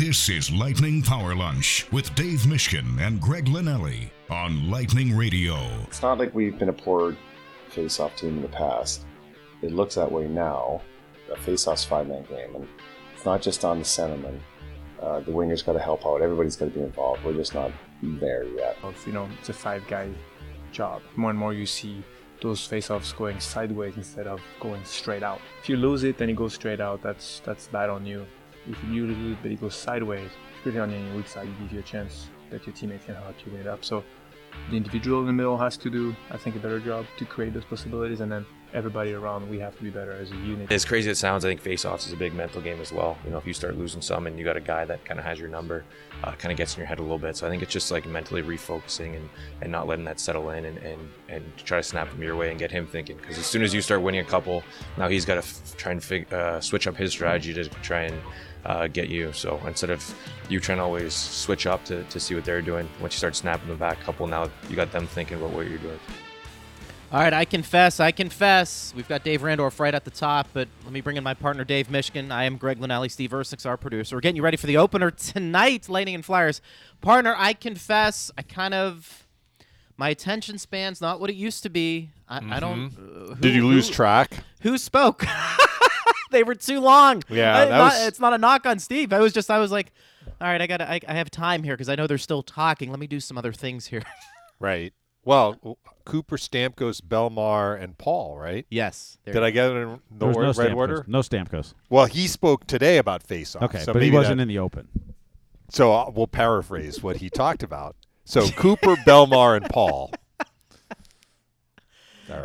This is Lightning Power Lunch with Dave Mishkin and Greg Linelli on Lightning Radio. It's not like we've been a poor face-off team in the past. It looks that way now. A face-off's five-man game, and it's not just on the centerman. Uh, the wingers got to help out. Everybody's got to be involved. We're just not there yet. You know, it's a five-guy job. More and more, you see those face-offs going sideways instead of going straight out. If you lose it, then it goes straight out. That's that's bad on you. If you do lose it, but it goes sideways, especially on your weak side, it gives you a chance that your teammates can help you win it up. So the individual in the middle has to do, I think, a better job to create those possibilities, and then everybody around, we have to be better as a unit. As crazy as it sounds, I think face-offs is a big mental game as well. You know, if you start losing some and you got a guy that kind of has your number, uh, kind of gets in your head a little bit. So I think it's just like mentally refocusing and, and not letting that settle in and, and, and try to snap him your way and get him thinking. Because as soon as you start winning a couple, now he's got to f- try and fig- uh, switch up his strategy to try and uh, get you. So instead of you trying to always switch up to, to see what they're doing, once you start snapping them back couple, now you got them thinking about what you're doing. All right, I confess, I confess. We've got Dave Randorf right at the top, but let me bring in my partner, Dave Mishkin. I am Greg Linnelli, Steve Ersick's our producer. We're getting you ready for the opener tonight, Lightning and Flyers. Partner, I confess, I kind of. My attention span's not what it used to be. I, mm-hmm. I don't. Uh, who, Did you lose who, track? Who spoke? they were too long. Yeah, I, not, was... it's not a knock on Steve. I was just, I was like, all right, I got, I, I have time here because I know they're still talking. Let me do some other things here. right. Well, Cooper, Stamkos, Bellemare, and Paul, right? Yes. Did I get it in the or, no right order? No Stamkos. Well, he spoke today about face-off. Okay, so but he wasn't that, in the open. So uh, we'll paraphrase what he talked about. So Cooper, Bellemare, and Paul.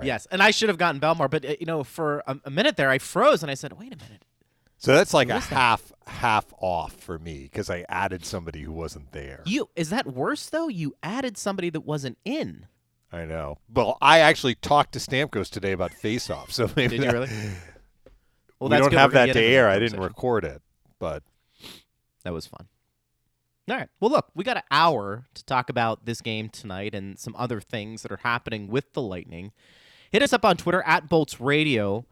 Yes, and I should have gotten Bellemare, but uh, you know, for a, a, minute there, I froze and I said, "Wait a minute." So that's like a half half off for me because I added somebody who wasn't there. You is that worse though? You added somebody that wasn't in. I know. Well, I actually talked to Stamkos today about face-off. So maybe did you really? Well, we don't have that to air. I didn't record it, but that was fun. All right. Well, look, we got an hour to talk about this game tonight and some other things that are happening with the Lightning. Hit us up on Twitter at Bolts Radio.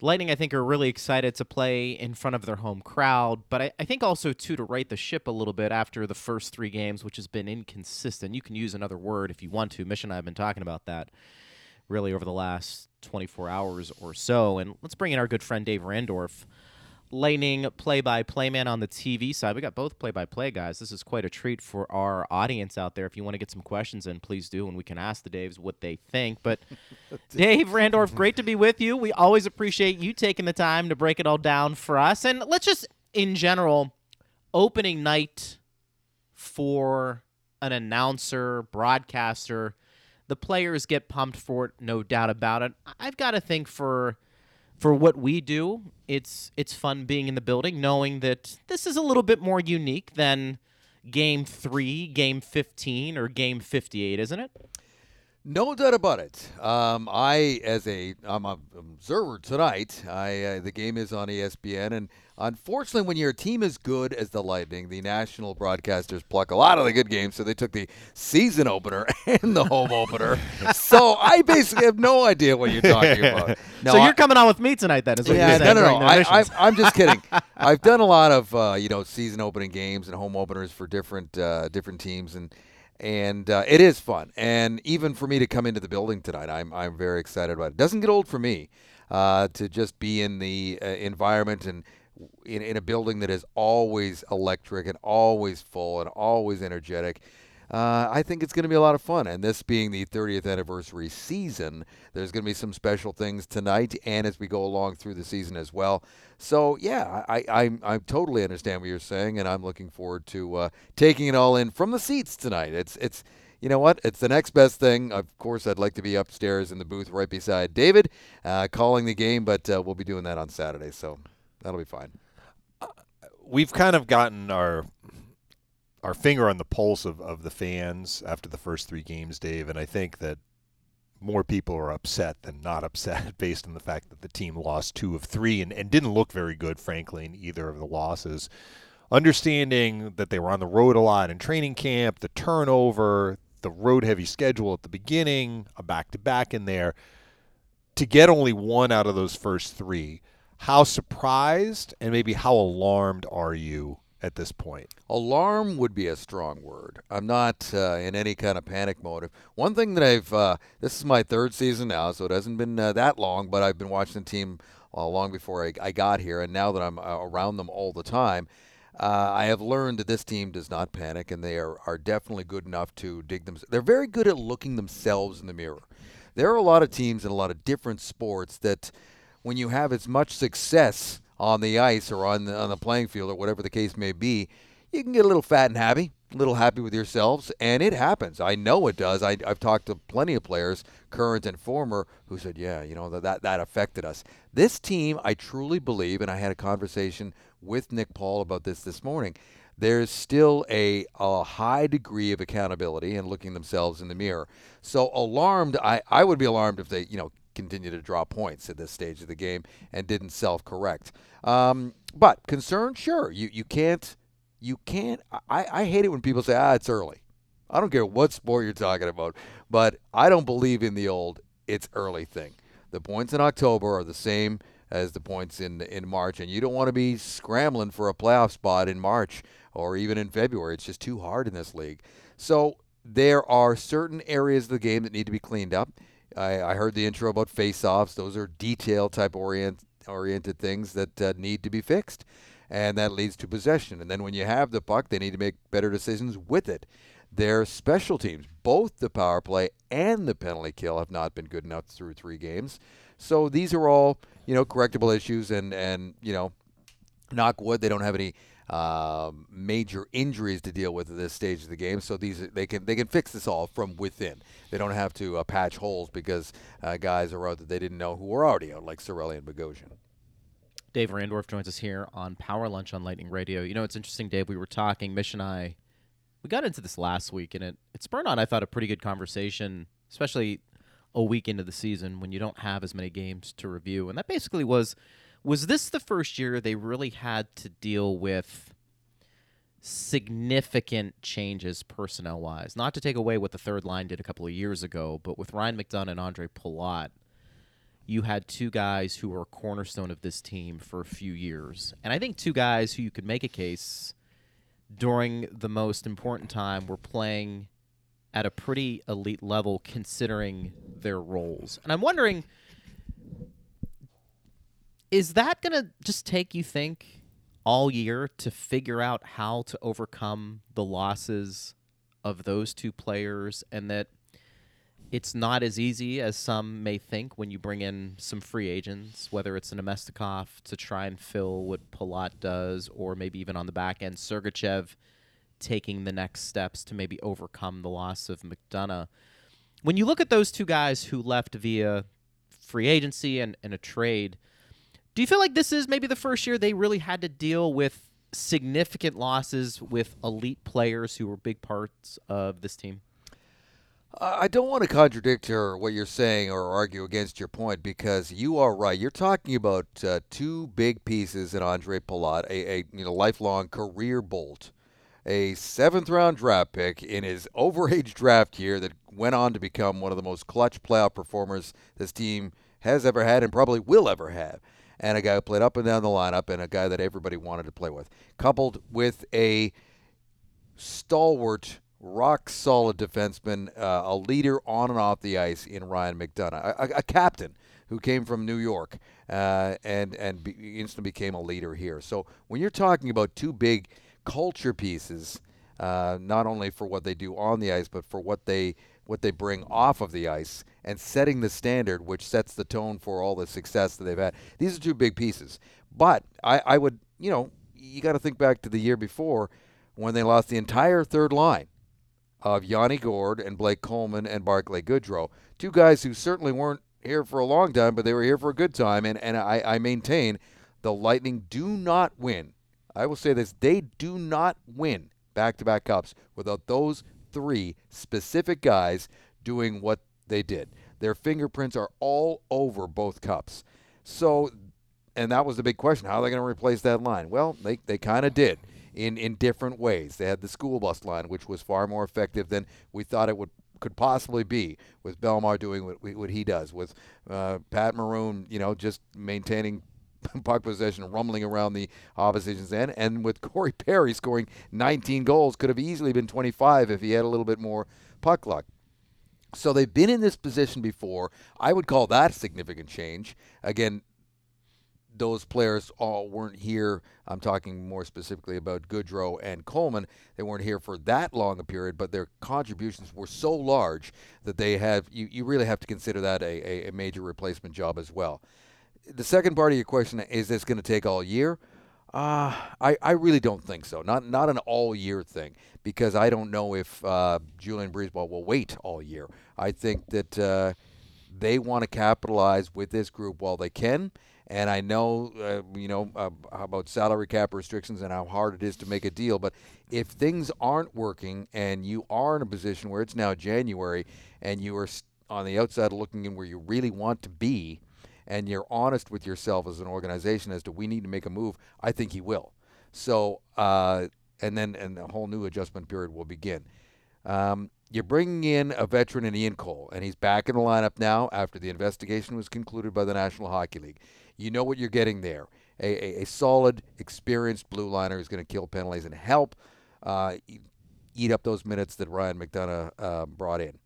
Lightning, I think, are really excited to play in front of their home crowd, but I, I, think also, too, to right the ship a little bit after the first three games, which has been inconsistent. You can use another word if you want to. Mission and I have been talking about that really over the last 24 hours or so. And let's bring in our good friend Dave Randorf Lightning play by play man on the TV side. We got both play by play guys. This is quite a treat for our audience out there. If you want to get some questions in, please do, and we can ask the Daves what they think. But Dave Randorf, great to be with you. We always appreciate you taking the time to break it all down for us. And let's just, in general, opening night for an announcer, broadcaster, the players get pumped for it, no doubt about it. I've got to think for for what we do, it's it's fun being in the building, knowing that this is a little bit more unique than game three, game fifteen, or game fifty-eight, isn't it? No doubt about it. Um, I, as a, I'm an observer tonight. I uh, the game is on ESPN, and unfortunately, when your team is good as the Lightning, the national broadcasters pluck a lot of the good games. So they took the season opener and the home opener. So I basically have no idea what you're talking about. No, so you're I, coming on with me tonight, then? Is what yeah, no, no, no. I, am just kidding. I've done a lot of uh, you know season opening games and home openers for different uh, different teams and and uh, it is fun. And even for me to come into the building tonight, I'm I'm very excited about it. Doesn't get old for me uh, to just be in the uh, environment and in, in a building that is always electric and always full and always energetic. Uh, I think it's going to be a lot of fun. And this being the 30th anniversary season, there's going to be some special things tonight and as we go along through the season as well. So yeah, I I, I totally understand what you're saying, and I'm looking forward to uh, taking it all in from the seats tonight. It's it's you know what? It's the next best thing. Of course, I'd like to be upstairs in the booth right beside David, uh, calling the game, but uh, we'll be doing that on Saturday, so that'll be fine. Uh, we've kind of gotten our our finger on the pulse of, of the fans after the first three games, Dave, and I think that more people are upset than not upset based on the fact that the team lost two of three and, and didn't look very good, frankly, in either of the losses. Understanding that they were on the road a lot in training camp, the turnover, the road heavy schedule at the beginning, a back to back in there, to get only one out of those first three, how surprised and maybe how alarmed are you at this point. Alarm would be a strong word. I'm not uh, in any kind of panic mode. One thing that I've uh, this is my third season now, so it hasn't been uh, that long, but I've been watching the team uh, long before I, I, got here, and now that I'm uh, around them all the time, uh, I have learned that this team does not panic, and they are, are definitely good enough to dig them. They're very good at looking themselves in the mirror. There are a lot of teams in a lot of different sports that, when you have as much success on the ice or on the, on the playing field or whatever the case may be, you can get a little fat and happy, a little happy with yourselves, and it happens. I know it does. I, have talked to plenty of players, current and former, who said, "Yeah, you know that, that that affected us." This team, I truly believe, and I had a conversation with Nick Paul about this this morning. There's still a, a high degree of accountability and looking themselves in the mirror. So alarmed, I, I would be alarmed if they, you know, continue to draw points at this stage of the game and didn't self-correct. Um, but concern, sure, you you can't you can't. I, I hate it when people say, ah, it's early. I don't care what sport you're talking about, but I don't believe in the old it's early thing. The points in October are the same as the points in in March, and you don't want to be scrambling for a playoff spot in March or even in February. It's just too hard in this league. So there are certain areas of the game that need to be cleaned up. I, I heard the intro about face-offs. Those are detail type orient, oriented things that uh, need to be fixed, and that leads to possession. And then when you have the puck, they need to make better decisions with it. Their special teams, both the power play and the penalty kill, have not been good enough through three games. So these are all you know correctable issues, and and you know, knock wood, they don't have any uh, major injuries to deal with at this stage of the game. So these they can they can fix this all from within. They don't have to uh, patch holes because uh, guys are out that they didn't know who were already out, like Cirelli and Bogosian. Dave Randorf joins us here on Power Lunch on Lightning Radio. You know, it's interesting, Dave. We were talking, Mish and I, we got into this last week, and it, it spurred on, I thought, a pretty good conversation, especially a week into the season when you don't have as many games to review. And that basically was was this the first year they really had to deal with significant changes personnel wise? Not to take away what the third line did a couple of years ago, but with Ryan McDonagh and Andre Palat, you had two guys who were a cornerstone of this team for a few years. And I think two guys who you could make a case during the most important time were playing at a pretty elite level considering their roles. And I'm wondering is that going to just take, you think, all year to figure out how to overcome the losses of those two players and that it's not as easy as some may think when you bring in some free agents, whether it's a Namestnikov to try and fill what Palat does, or maybe even on the back end, Sergachev taking the next steps to maybe overcome the loss of McDonagh. When you look at those two guys who left via free agency and, and a trade – do you feel like this is maybe the first year they really had to deal with significant losses with elite players who were big parts of this team? I don't want to contradict or what you're saying or argue against your point because you are right. You're talking about uh, two big pieces in Andre Palat, a, a you know lifelong career bolt, a seventh round draft pick in his overage draft year that went on to become one of the most clutch playoff performers this team has ever had and probably will ever have and a guy who played up and down the lineup and a guy that everybody wanted to play with, coupled with a stalwart, rock solid defenseman, uh, a leader on and off the ice in Ryan McDonagh, a, a captain who came from New York uh, and and be, instantly became a leader here. So when you're talking about two big culture pieces, uh, not only for what they do on the ice, but for what they what they bring off of the ice and setting the standard, which sets the tone for all the success that they've had. These are two big pieces. But I, I would, you know, you got to think back to the year before when they lost the entire third line of Yanni Gourde and Blake Coleman and Barclay Goodrow. Two guys who certainly weren't here for a long time, but they were here for a good time. And, and I, I maintain the Lightning do not win. I will say this they do not win back to back cups without those three specific guys doing what they did. Their fingerprints are all over both cups. So, and that was the big question how are they going to replace that line? Well, they, they kind of did in, in different ways. They had the school bus line, which was far more effective than we thought it would could possibly be with Bellemare doing what, what he does, with uh, Pat Maroon, you know, just maintaining puck possession rumbling around the opposition's end. And with Corey Perry scoring 19 goals, could have easily been 25 if he had a little bit more puck luck. So they've been in this position before. I would call that a significant change. Again, those players all weren't here. I'm talking more specifically about Goodrow and Coleman. They weren't here for that long a period, but their contributions were so large that they have you, you really have to consider that a, a, a major replacement job as well. The second part of your question is this going to take all year? Uh, I, I really don't think so. Not not an all year thing because I don't know if uh, Julien BriseBois will wait all year. I think that uh, they want to capitalize with this group while they can and I know, uh, you know, uh, about salary cap restrictions and how hard it is to make a deal. But if things aren't working and you are in a position where it's now January and you are on the outside looking in where you really want to be, and you're honest with yourself as an organization as to we need to make a move, I think he will. So, uh, and then and a whole new adjustment period will begin. Um, you're bringing in a veteran in Ian Cole, and he's back in the lineup now after the investigation was concluded by the National Hockey League. You know what you're getting there. A, a, a solid, experienced blue liner who's going to kill penalties and help uh, eat up those minutes that Ryan McDonagh uh, brought in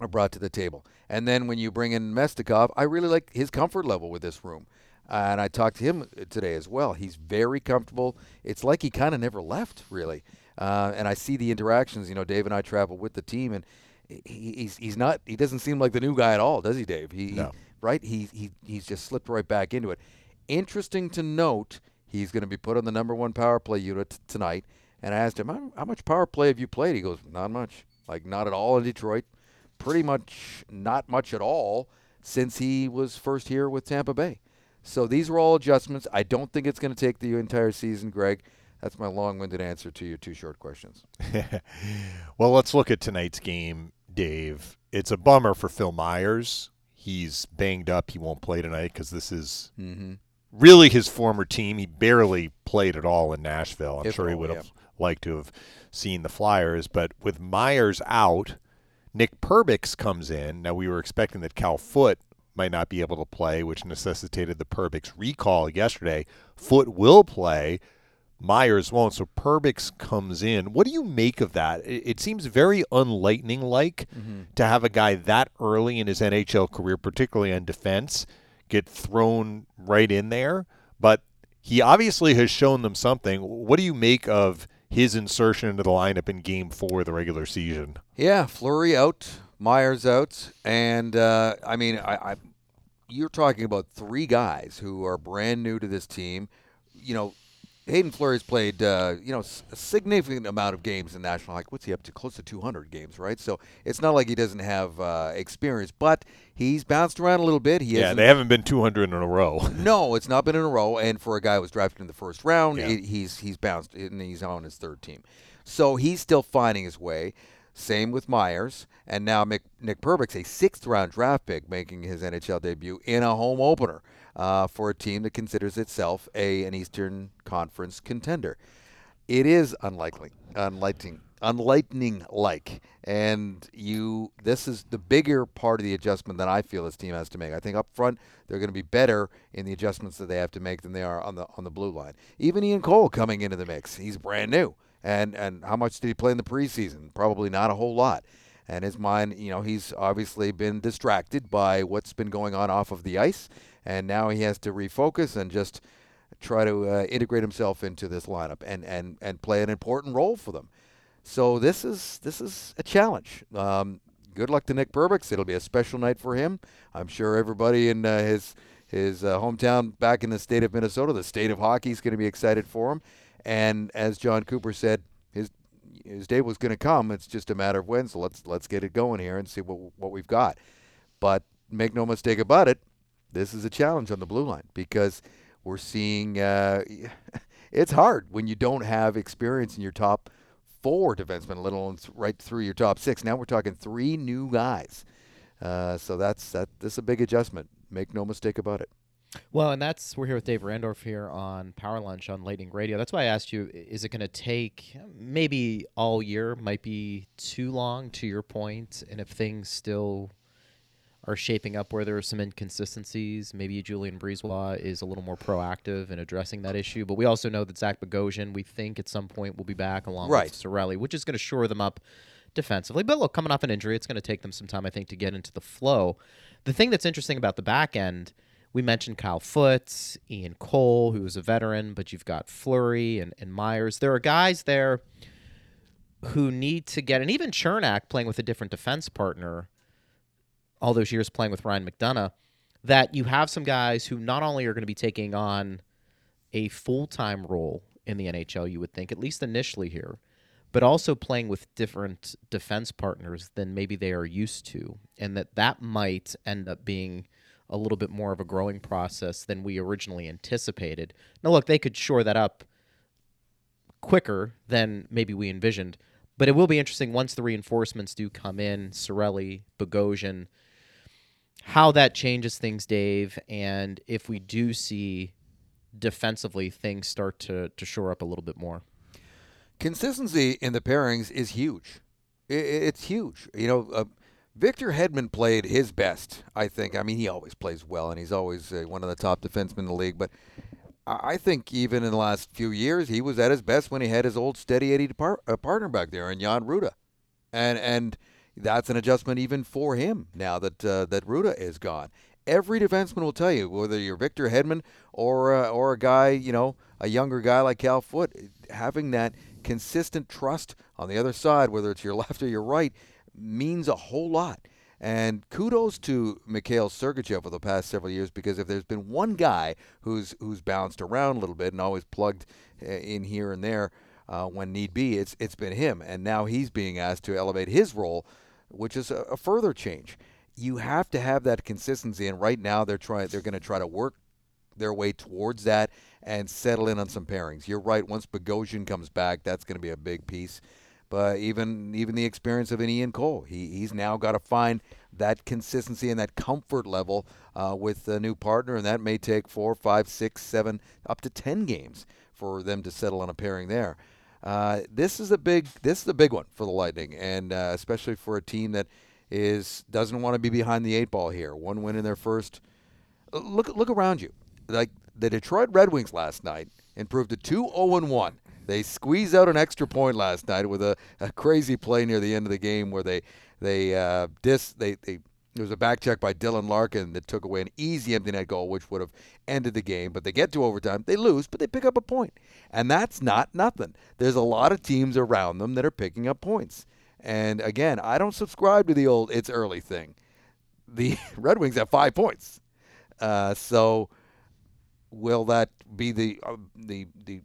or brought to the table. And then when you bring in Namestnikov, I really like his comfort level with this room. Uh, and I talked to him today as well. He's very comfortable. It's like he kind of never left, really. Uh, and I see the interactions. You know, Dave and I travel with the team, and he, he's he's not. He doesn't seem like the new guy at all, does he, Dave? He, no right? He, he he's just slipped right back into it. Interesting to note, he's going to be put on the number one power play unit t- tonight. And I asked him, how, how much power play have you played? He goes, not much. Like, not at all in Detroit. Pretty much not much at all since he was first here with Tampa Bay. So these were all adjustments. I don't think it's going to take the entire season, Greg. That's my long winded answer to your two short questions. well, let's look at tonight's game, Dave. It's a bummer for Phil Myers he's banged up. He won't play tonight because this is mm-hmm. really his former team. He barely played at all in Nashville. I'm if sure he would yeah. have liked to have seen the Flyers. But with Myers out, Nick Perbix comes in. Now, we were expecting that Cal Foote might not be able to play, which necessitated the Perbix recall yesterday. Foote will play. Myers won't. So Perbix comes in. What do you make of that? It, seems very unlightning like mm-hmm. to have a guy that early in his NHL career, particularly on defense, get thrown right in there. But he obviously has shown them something. What do you make of his insertion into the lineup in game four of the regular season? Yeah, Fleury out, Myers out. And, uh, I mean, I, I you're talking about three guys who are brand new to this team. You know, Haydn Fleury's played, uh, you know, a significant amount of games in National Hockey. What's he up to? Close to 200 games, right? So it's not like he doesn't have uh, experience, but he's bounced around a little bit. He yeah, they haven't been 200 in a row. no, it's not been in a row. And for a guy who was drafted in the first round, Yeah. it, he's he's bounced and he's on his third team. So he's still finding his way. Same with Myers, and now Mick, Nick Perbix, a sixth round draft pick, making his NHL debut in a home opener uh, for a team that considers itself a an Eastern Conference contender. It is unlikely, unlightening, unlightening like, and you. This is the bigger part of the adjustment that I feel this team has to make. I think up front they're going to be better in the adjustments that they have to make than they are on the on the blue line. Even Ian Cole coming into the mix, he's brand new, and and how much did he play in the preseason? Probably not a whole lot. And his mind, you know, he's obviously been distracted by what's been going on off of the ice, and now he has to refocus and just try to uh, integrate himself into this lineup and, and, and play an important role for them. So this is this is a challenge. Um, good luck to Nick Perbix. It'll be a special night for him. I'm sure everybody in uh, his his uh, hometown back in the state of Minnesota, the state of hockey, is going to be excited for him. And as John Cooper said, his his day was going to come. It's just a matter of when. So let's let's get it going here and see what what we've got. But make no mistake about it, this is a challenge on the blue line because we're seeing uh, it's hard when you don't have experience in your top four defensemen, let alone right through your top six. Now we're talking three new guys. Uh, so that's that. This is a big adjustment. Make no mistake about it. Well, and that's we're here with Dave Randorf here on Power Lunch on Lightning Radio. That's why I asked you: Is it going to take maybe all year? Might be too long, to your point, and if things still are shaping up where there are some inconsistencies. Maybe Julien BriseBois is a little more proactive in addressing that issue. But we also know that Zach Bogosian, we think at some point will be back along Right. with Cirelli, which is going to shore them up defensively. But look, coming off an injury, it's going to take them some time, I think, to get into the flow. The thing that's interesting about the back end, we mentioned Kyle Foots, Ian Cole, who is a veteran, but you've got Fleury and, and Myers. There are guys there who need to get, and even Cernak playing with a different defense partner, all those years playing with Ryan McDonagh, that you have some guys who not only are going to be taking on a full time role in the NHL, you would think, at least initially here, but also playing with different defense partners than maybe they are used to, and that that might end up being a little bit more of a growing process than we originally anticipated. Now, look, they could shore that up quicker than maybe we envisioned, but it will be interesting once the reinforcements do come in, Cirelli, Bogosian, how that changes things, Dave, and if we do see defensively things start to, to shore up a little bit more. consistency in the pairings is huge. It's huge. You know, uh, Victor Hedman played his best. I think. I mean, he always plays well, and he's always uh, one of the top defensemen in the league. But I think even in the last few years, he was at his best when he had his old steady Eddie par- uh, partner back there, in Jan Rutta, and and that's an adjustment even for him now that uh, that Rutta is gone. Every defenseman will tell you whether you're Victor Hedman or uh, or a guy, you know, a younger guy like Cal Foote, having that consistent trust on the other side, whether it's your left or your right, means a whole lot. And kudos to Mikhail Sergachev for the past several years because if there's been one guy who's who's bounced around a little bit and always plugged uh, in here and there uh, when need be, it's it's been him. And now he's being asked to elevate his role, which is a, a further change. You have to have that consistency, and right now they're trying. They're going to try to work their way towards that and settle in on some pairings. You're right. Once Bogosian comes back, that's going to be a big piece. But even even the experience of an Ian Cole, he, he's now got to find that consistency and that comfort level uh, with a new partner, and that may take four, five, six, seven, up to ten games for them to settle on a pairing there. Uh, this is a big this is a big one for the Lightning, and uh, especially for a team that is doesn't want to be behind the eight ball here. One win in their first look look around you. Like the Detroit Red Wings last night improved to 2 0 1. They squeezed out an extra point last night with a, a crazy play near the end of the game where they they uh, dis they, they there was a back check by Dylan Larkin that took away an easy empty net goal, which would have ended the game. But they get to overtime, they lose, but they pick up a point, and that's not nothing. There's a lot of teams around them that are picking up points, and again, I don't subscribe to the old "it's early" thing. The Red Wings have five points, uh, so will that be the uh, the the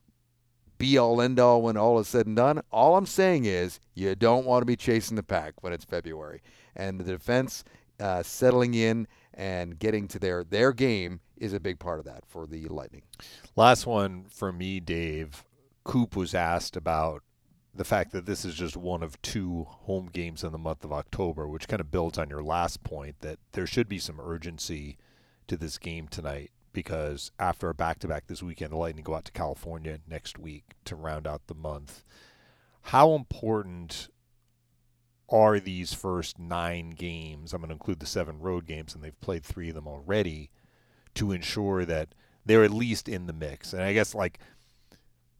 be all end all when all is said and done? All I'm saying is you don't want to be chasing the pack when it's February, and the defense uh, settling in and getting to their their game is a big part of that for the Lightning. Last one for me, Dave. Coop was asked about the fact that this is just one of two home games in the month of October, which kind of builds on your last point that there should be some urgency to this game tonight because after a back to back this weekend, the Lightning go out to California next week to round out the month. How important are these first nine games? I'm going to include the seven road games, and they've played three of them already to ensure that they're at least in the mix. And I guess, like,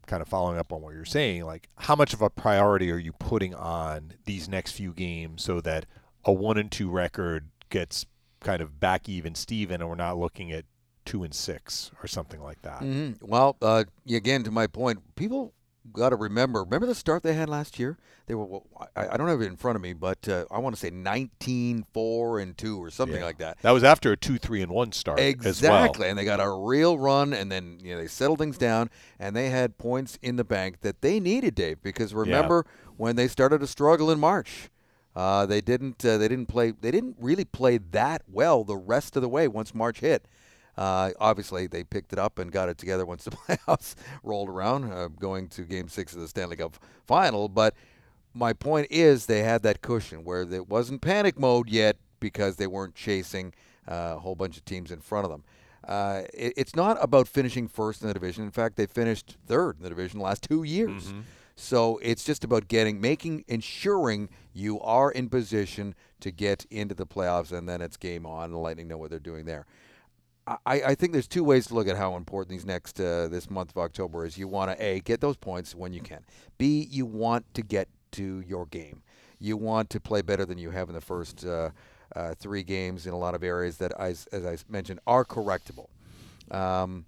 kind of following up on what you're saying, like, how much of a priority are you putting on these next few games so that a one and two record gets kind of back even Steven and we're not looking at two and six or something like that? Mm-hmm. Well, uh, again, to my point, people got to remember. Remember the start they had last year? They were. well, I, I don't have it in front of me, but uh, I want to say 19, 4, and two or something Yeah. like that. That was after a two, three, and one start as well. Exactly, and they got a real run, and then you know they settled things down, and they had points in the bank that they needed, Dave. Because remember when they started to struggle in March, uh, they didn't uh, they didn't play they didn't really play that well the rest of the way once March hit. Uh, obviously, they picked it up and got it together once the playoffs rolled around, uh, going to Game Six of the Stanley Cup Final. But my point is, they had that cushion where it wasn't panic mode yet because they weren't chasing uh, a whole bunch of teams in front of them. Uh, it, it's not about finishing first in the division. In fact, they finished third in the division the last two years. So it's just about getting, making, ensuring you are in position to get into the playoffs, and then it's game on. The Lightning know what they're doing there. I, I think there's two ways to look at how important these next uh, this month of October is. You want to a get those points when you can. B you want to get to your game. You want to play better than you have in the first uh, uh, three games in a lot of areas that, as, as I mentioned, are correctable. Um,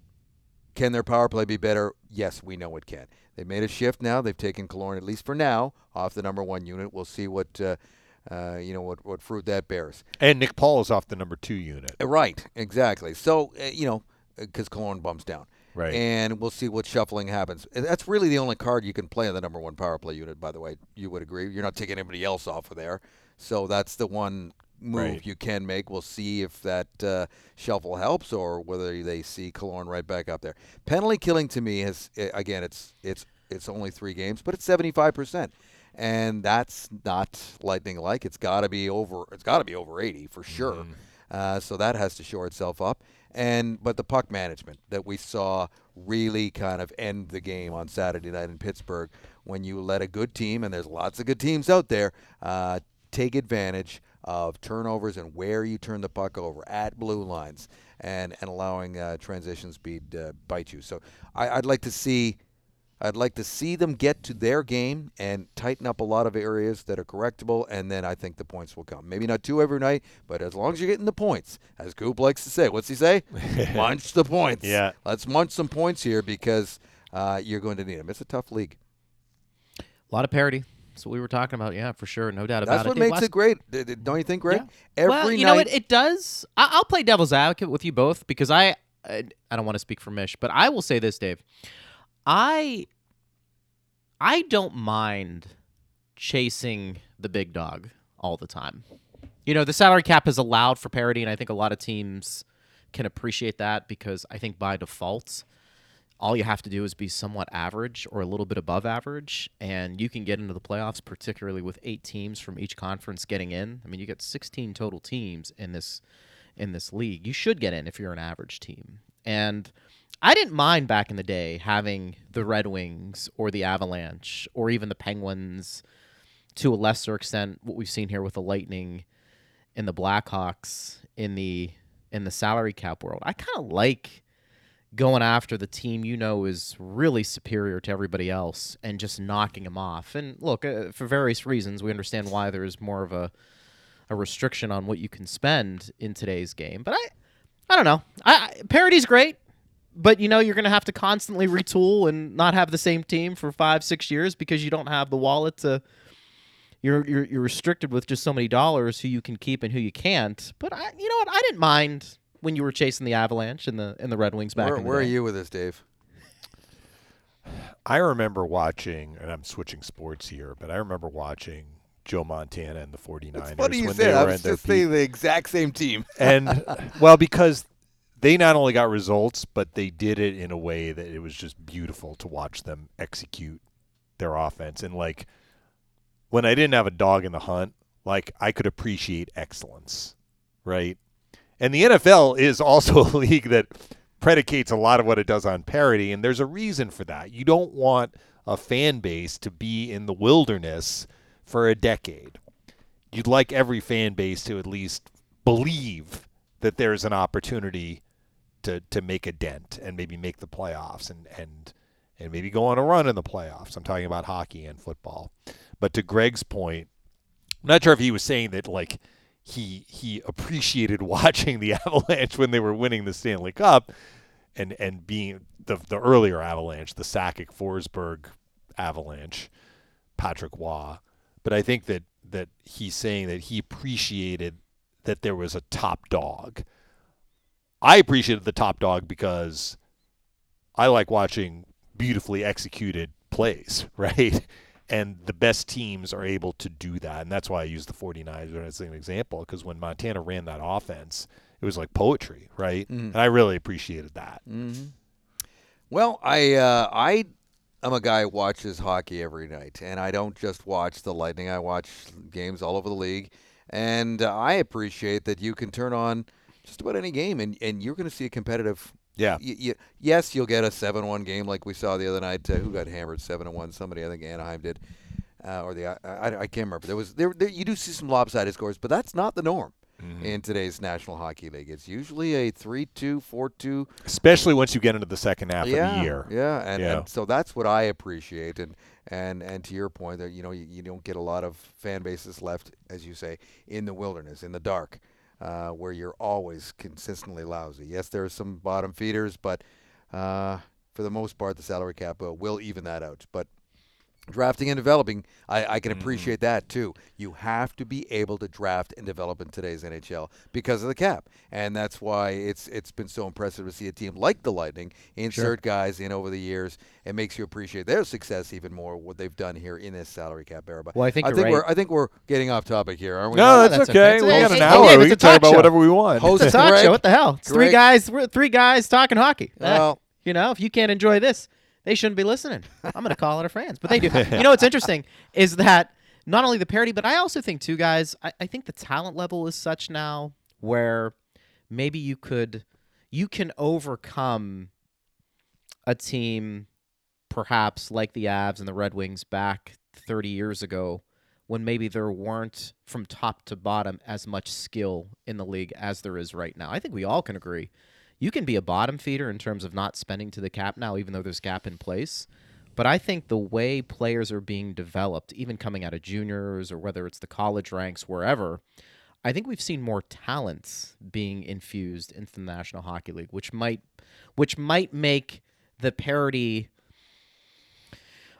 can their power play be better? Yes, we know it can. They've made a shift now. They've taken Killorn, at least for now, off the number one unit. We'll see what uh, uh, you know what, what fruit that bears. And Nick Paul is off the number two unit. Uh, Right, exactly. So uh, you know, because Killorn bumps down. Right. And we'll see what shuffling happens. That's really the only card you can play in the number one power play unit. By the way, you would agree. You're not taking anybody else off of there. So that's the one move Right. you can make. We'll see if that uh, shuffle helps or whether they see Killorn right back up there. Penalty killing to me has uh, again, it's it's it's only three games, but it's 75 percent. And that's not lightning like. It's got to be over. It's got to be over 80 for sure. Uh, so that has to shore itself up. And but the puck management that we saw really kind of end the game on Saturday night in Pittsburgh when you let a good team, and there's lots of good teams out there, uh, take advantage of turnovers and where you turn the puck over at blue lines and and allowing uh, transition speed uh, bite you. So I, I'd like to see. I'd like to see them get to their game and tighten up a lot of areas that are correctable, and then I think the points will come. Maybe not two every night, but as long as you're getting the points, as Coop likes to say, what's he say? munch the points. Yeah. Let's munch some points here because uh, you're going to need them. It's a tough league. A lot of parity. That's what we were talking about. Yeah, for sure. No doubt about That's it. That's what Dave makes West- it great. D- d- Don't you think, Greg? Yeah. Every well, you night. know, it, it does. I, I'll play devil's advocate with you both because I, I, I don't want to speak for Mish, but I will say this, Dave. I, I don't mind chasing the big dog all the time. You know, the salary cap has allowed for parity, and I think a lot of teams can appreciate that because I think by default, all you have to do is be somewhat average or a little bit above average, and you can get into the playoffs, particularly with eight teams from each conference getting in. I mean, you get 16 total teams in this in this league. You should get in if you're an average team. And I didn't mind back in the day having the Red Wings or the Avalanche or even the Penguins to a lesser extent what we've seen here with the Lightning and the Blackhawks in the in the salary cap world. I kind of like going after the team you know is really superior to everybody else and just knocking them off. And look, uh, for various reasons, we understand why there's more of a a restriction on what you can spend in today's game. But I I don't know. I, I parity's great, but you know you're going to have to constantly retool and not have the same team for 5 6 years because you don't have the wallet to you're, you're you're restricted with just so many dollars who you can keep and who you can't. But I, you know what? I didn't mind when you were chasing the Avalanche and the and the Red Wings back. where in the where are you with this, Dave? I remember watching, and I'm switching sports here, but I remember watching Joe Montana and the 49ers What do you when say? they I were was their just saying the exact same team. and well, because they not only got results, but they did it in a way that it was just beautiful to watch them execute their offense. And like when I didn't have a dog in the hunt, like I could appreciate excellence, right? And the NFL is also a league that predicates a lot of what it does on parity, and there's a reason for that. You don't want a fan base to be in the wilderness for a decade. You'd like every fan base to at least believe that there's an opportunity to to make a dent and maybe make the playoffs and and and maybe go on a run in the playoffs. I'm talking about hockey and football. But to Greg's point, I'm not sure if he was saying that like he he appreciated watching the Avalanche when they were winning the Stanley Cup and and being the the earlier Avalanche, the Sakic Forsberg Avalanche, Patrick Roy. But I think that that he's saying that he appreciated that there was a top dog. I appreciated the top dog because I like watching beautifully executed plays, right? And the best teams are able to do that. And that's why I use the 49ers as an example because when Montana ran that offense, it was like poetry, right? And I really appreciated that. Well, I uh, I am a guy who watches hockey every night, and I don't just watch the Lightning. I watch games all over the league, and uh, I appreciate that you can turn on just about any game, and, and you're going to see a competitive Yeah. Y- y- yes, you'll get a seven-one game like we saw the other night. Uh, who got hammered seven-one? Somebody, I think Anaheim did, uh, or the I, I, I can't remember. There was there, there. You do see some lopsided scores, but that's not the norm in today's National Hockey League. It's usually a three-two, four-two. Especially once you get into the second half yeah, of the year. Yeah, and, Yeah. and so that's what I appreciate. And and and to your point, that you know you, you don't get a lot of fan bases left, as you say, in the wilderness, in the dark, uh, where you're always consistently lousy. Yes, there are some bottom feeders, but uh, for the most part, the salary cap will even that out. But drafting and developing, I, I can mm-hmm. appreciate that too. You have to be able to draft and develop in today's NHL because of the cap, and that's why it's it's been so impressive to see a team like the Lightning insert guys in over the years. It makes you appreciate their success even more. What they've done here in this salary cap era. But Well, I think I think right. we're I think we're getting off topic here, aren't we? No, that's, that's okay. okay. We got an hey, hour. Dave, we can talk talk about show. whatever we want. Host It's a talk Greg. show. What the hell? It's three guys. Three guys talking hockey. Well- you know, if you can't enjoy this, they shouldn't be listening. I'm going to call it our fans, but they do. you know what's interesting is that not only the parody, but I also think too, guys. I, I think the talent level is such now where maybe you could, you can overcome a team, perhaps like the Avs and the Red Wings back 30 years ago, when maybe there weren't from top to bottom as much skill in the league as there is right now. I think we all can agree. You can be a bottom feeder in terms of not spending to the cap now, even though there's cap in place. But I think the way players are being developed, even coming out of juniors or whether it's the college ranks, wherever, I think we've seen more talents being infused into the National Hockey League, which might which might make the parity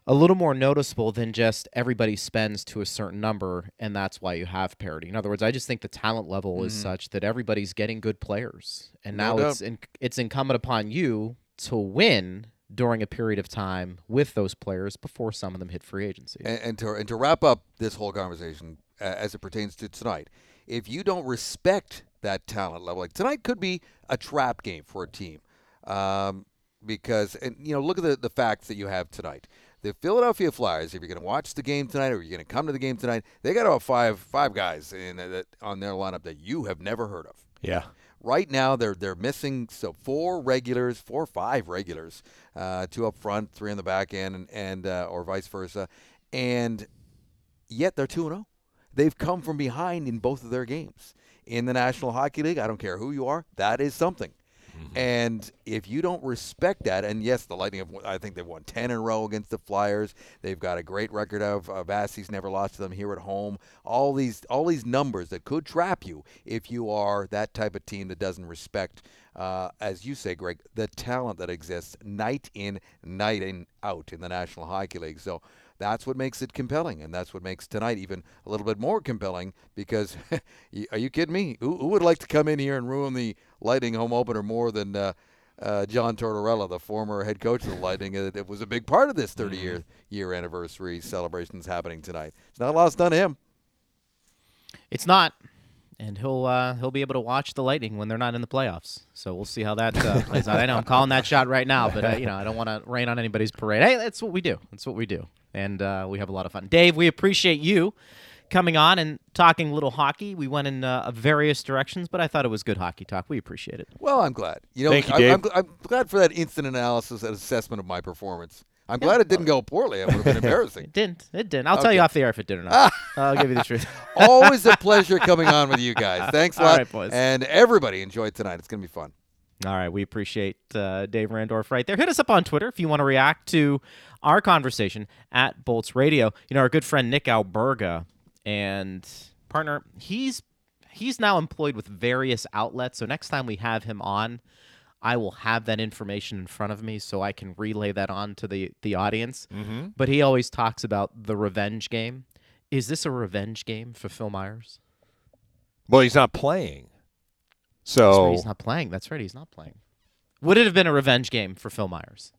a little more noticeable than just everybody spends to a certain number and that's why you have parity. In other words, I just think the talent level is such that everybody's getting good players. And No now it's in, it's incumbent upon you to win during a period of time with those players before some of them hit free agency. And, and to and to wrap up this whole conversation uh, as it pertains to tonight, if you don't respect that talent level, like tonight could be a trap game for a team, um, because and you know look at the the facts that you have tonight. The Philadelphia Flyers, if you're going to watch the game tonight or you're going to come to the game tonight, they got about five five guys in that on their lineup that you have never heard of. Yeah. Right now, they're they're missing so four regulars, four or five regulars, uh, two up front, three on the back end, and, and uh, or vice versa, and yet they're two and zero. They've come from behind in both of their games in the National Hockey League. I don't care who you are, that is something. And if you don't respect that, and yes, the Lightning have, I think they've won 10 in a row against the Flyers. They've got a great record of, Assie's never lost to them here at home. All these, all these numbers that could trap you if you are that type of team that doesn't respect, uh, as you say, Greg, the talent that exists night in, night in, out in the National Hockey League. So that's what makes it compelling, and that's what makes tonight even a little bit more compelling. Because, are you kidding me? Who, who would like to come in here and ruin the Lightning home opener more than uh, uh, John Tortorella, the former head coach of the Lightning? It, it was a big part of this 30 year year anniversary celebrations happening tonight. It's not lost on him. It's not, and he'll uh, he'll be able to watch the Lightning when they're not in the playoffs. So we'll see how that uh, plays out. I know I'm calling that shot right now, but uh, you know I don't want to rain on anybody's parade. Hey, that's what we do. That's what we do, and uh, we have a lot of fun. Dave, we appreciate you coming on and talking a little hockey. We went in uh, various directions, but I thought it was good hockey talk. We appreciate it. Well, I'm glad. You know, Thank you, I, Dave. I'm, I'm glad for that instant analysis and assessment of my performance. I'm glad it didn't go poorly. It would have been embarrassing. It didn't. It didn't. I'll tell you off the air if it did or not. I'll give you the truth. Always a pleasure coming on with you guys. Thanks a All lot. right, boys. And everybody enjoy tonight. It's going to be fun. All right, we appreciate uh, Dave Randorf right there. Hit us up on Twitter if you want to react to our conversation at Bolts Radio. You know, our good friend Nick Alberga and partner, he's he's now employed with various outlets. So next time we have him on, I will have that information in front of me so I can relay that on to the the audience. Mm-hmm. But he always talks about the revenge game. Is this a revenge game for Phil Myers? Well, he's not playing. That's right, So he's not playing. That's right, he's not playing. Would it have been a revenge game for Phil Myers?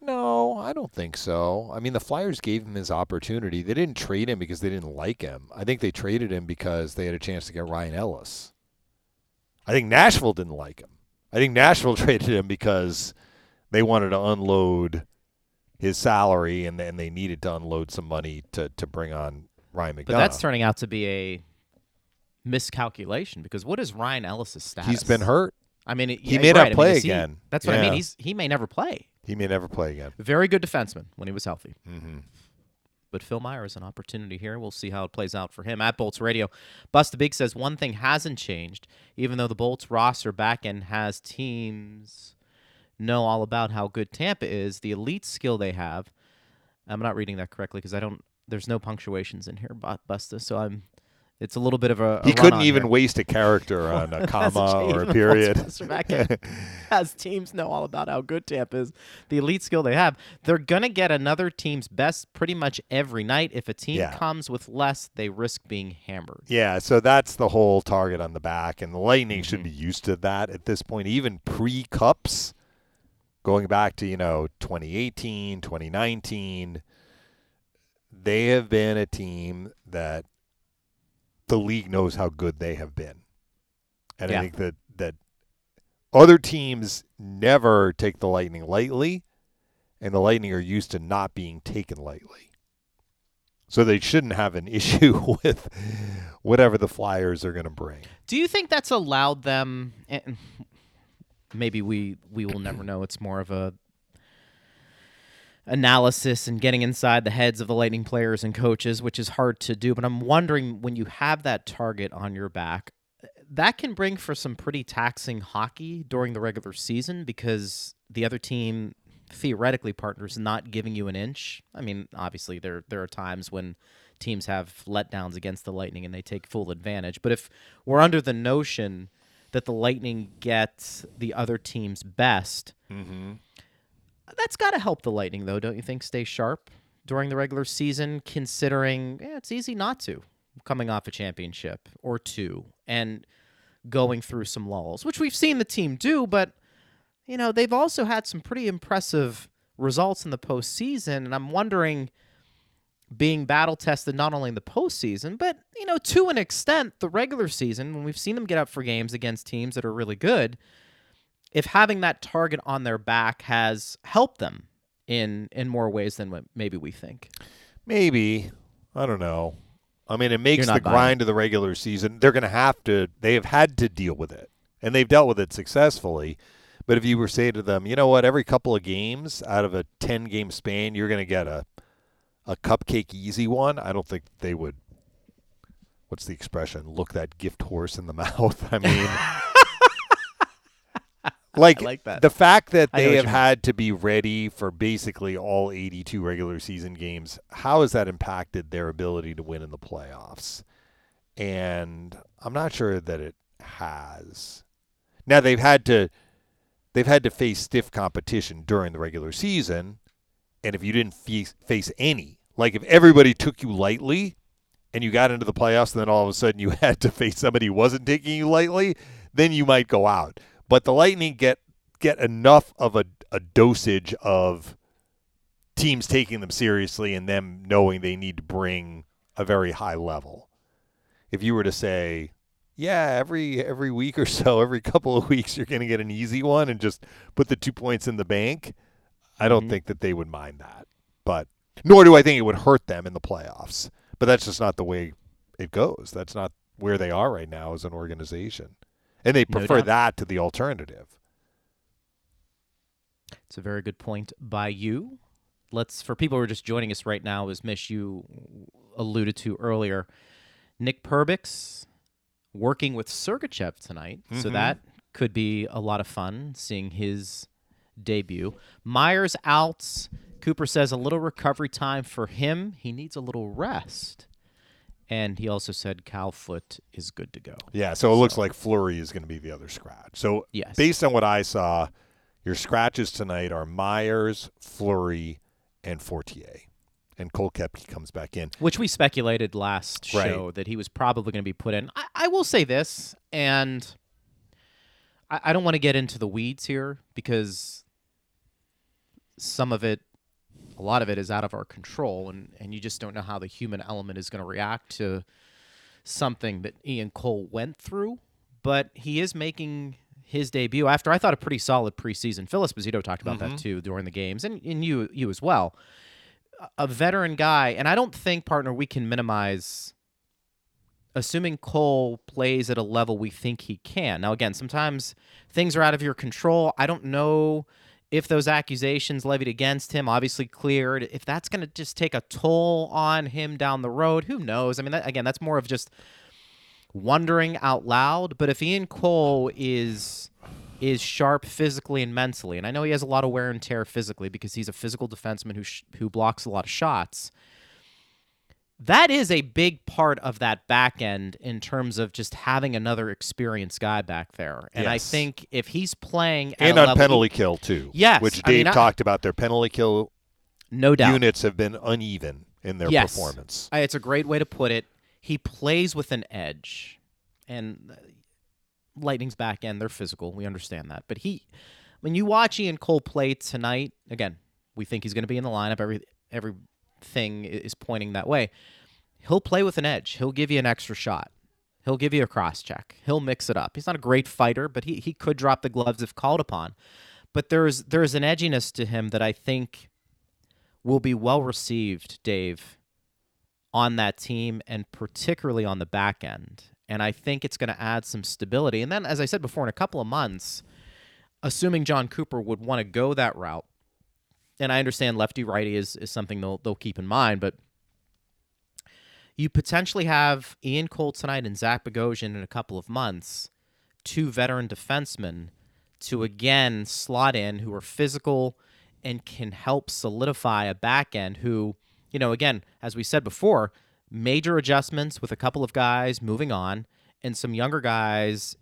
no, I don't think so. I mean, the Flyers gave him his opportunity. They didn't trade him because they didn't like him. I think they traded him because they had a chance to get Ryan Ellis. I think Nashville didn't like him. I think Nashville traded him because they wanted to unload his salary and then they needed to unload some money to, to bring on Ryan McDonagh. But that's turning out to be a miscalculation because what is Ryan Ellis's status? He's been hurt. I mean, He yeah, may you're not right. I mean, play he- again. that's what I mean. He's he may never play. He may never play again. Very good defenseman when he was healthy. hmm But Phil Myers is an opportunity here. We'll see how it plays out for him. At Bolts Radio, Bust the Big says one thing hasn't changed, even though the Bolts roster back end has teams know all about how good Tampa is. The elite skill they have. I'm not reading that correctly because I don't. There's no punctuations in here, Busta. So I'm. It's a little bit of a. a He couldn't even here. waste a character on a comma or a period. Bolts roster back end has teams know all about how good Tampa is, the elite skill they have. They're gonna get another team's best pretty much every night. If a team Yeah. comes with less, they risk being hammered. Yeah, so that's the whole target on the back, and the Lightning should Mhm. be used to that at this point. Even pre cups, going back to you know 2018, 2019, they have been a team that the league knows how good they have been, and Yeah. I think that that other teams never take the Lightning lightly, and the Lightning are used to not being taken lightly. So they shouldn't have an issue with whatever the Flyers are going to bring. Do you think that's allowed them? Eh, maybe we we will never know. It's more of a analysis and getting inside the heads of the Lightning players and coaches, which is hard to do. But I'm wondering when you have that target on your back, that can bring for some pretty taxing hockey during the regular season because the other team theoretically partners not giving you an inch. I mean, obviously there there are times when teams have letdowns against the Lightning and they take full advantage. But if we're under the notion that the Lightning get the other team's best, Mm-hmm. That's got to help the Lightning, though, don't you think? Stay sharp during the regular season, considering eh, it's easy not to coming off a championship or two and going through some lulls, which we've seen the team do, but you know they've also had some pretty impressive results in the postseason, and I'm wondering. Being battle tested not only in the postseason, but you know, to an extent, the regular season, when we've seen them get up for games against teams that are really good, if having that target on their back has helped them in in more ways than what maybe we think. Maybe. I don't know. I mean, it makes the grind of the regular season. They're going to have to, they have had to deal with it, and they've dealt with it successfully. But if you were to say to them, you know what, every couple of games out of a 10 game span, you're going to get a, a cupcake easy one, I don't think they would, what's the expression, look that gift horse in the mouth. I mean, like, like that. the fact that they have had to be ready for basically all 82 regular season games, how has that impacted their ability to win in the playoffs? And I'm not sure that it has. Now they've had to they've had to face stiff competition during the regular season, and if you didn't face, face any, like if everybody took you lightly and you got into the playoffs and then all of a sudden you had to face somebody who wasn't taking you lightly, then you might go out. But the Lightning get get enough of a, a dosage of teams taking them seriously and them knowing they need to bring a very high level. If you were to say, yeah, every every week or so, every couple of weeks you're going to get an easy one and just put the 2 points in the bank, I don't Mhm. think that they would mind that. But nor do I think it would hurt them in the playoffs. But that's just not the way it goes. That's not where they are right now as an organization. And they prefer doubt. that to the alternative. It's a very good point by you. Let's for people who are just joining us right now, as Mish you alluded to earlier, Nick Perbix working with Sergachev tonight, so Mhm. that could be a lot of fun seeing his debut. Myers out. Cooper says a little recovery time for him. He needs a little rest. And he also said Cal Foote is good to go. Yeah, so it looks like Fleury is going to be the other scratch. So Yes. based on what I saw, your scratches tonight are Myers, Fleury, and Fortier. And Cole Koepke comes back in. Which we speculated last Right. show that he was probably going to be put in. I, I will say this, and I, I don't want to get into the weeds here because some of it, a lot of it is out of our control, and, and you just don't know how the human element is going to react to something that Ian Cole went through. But he is making his debut after I thought a pretty solid preseason. Phil Esposito talked about that mm-hmm. too during the games, and, and you you as well a veteran guy, and I don't think, partner, we can minimize assuming Cole plays at a level we think he can. Now, again, sometimes things are out of your control. I don't know if those accusations levied against him, obviously cleared, if that's going to just take a toll on him down the road. Who knows? I mean, that, again, that's more of just wondering out loud. But if Ian Cole is is sharp physically and mentally, and I know he has a lot of wear and tear physically because he's a physical defenseman who sh- who blocks a lot of shots that is a big part of that back end in terms of just having another experienced guy back there. And I think if he's playing at and on penalty kill too. Yes, which I mean, Dave I- talked about. Their penalty kill no doubt, units have been uneven in their Yes. performance. It's a great way to put it. He plays with an edge, and uh, Lightning's back end they're physical. We understand that, but he, when you watch Ian Cole play tonight, again, we think he's going to be in the lineup. Every everything i- is pointing that way. He'll play with an edge. He'll give you an extra shot. He'll give you a cross check. He'll mix it up. He's not a great fighter, but he, he could drop the gloves if called upon. But there's there's an edginess to him that I think will be well received, Dave, on that team and particularly on the back end. And I think it's going to add some stability. And then, as I said before, in a couple of months, assuming Jon Cooper would want to go that route, and I understand lefty righty is, is something they'll, they'll keep in mind, but you potentially have Ian Cole tonight and Zach Bogosian in a couple of months, two veteran defensemen to again slot in who are physical and can help solidify a back end who, you know, again, as we said before, major adjustments with a couple of guys moving on and some younger guys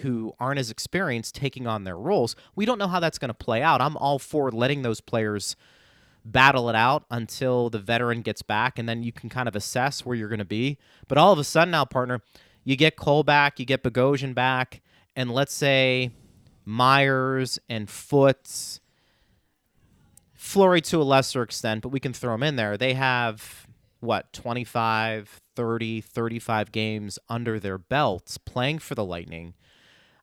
who aren't as experienced taking on their roles. We don't know how that's going to play out. I'm all for letting those players battle it out until the veteran gets back and then you can kind of assess where you're going to be. But all of a sudden now, partner, you get Cole back, you get Bogosian back, and let's say Myers and Foote's, Fleury to a lesser extent, but we can throw them in there. They have what 25 30 35 games under their belts playing for the lightning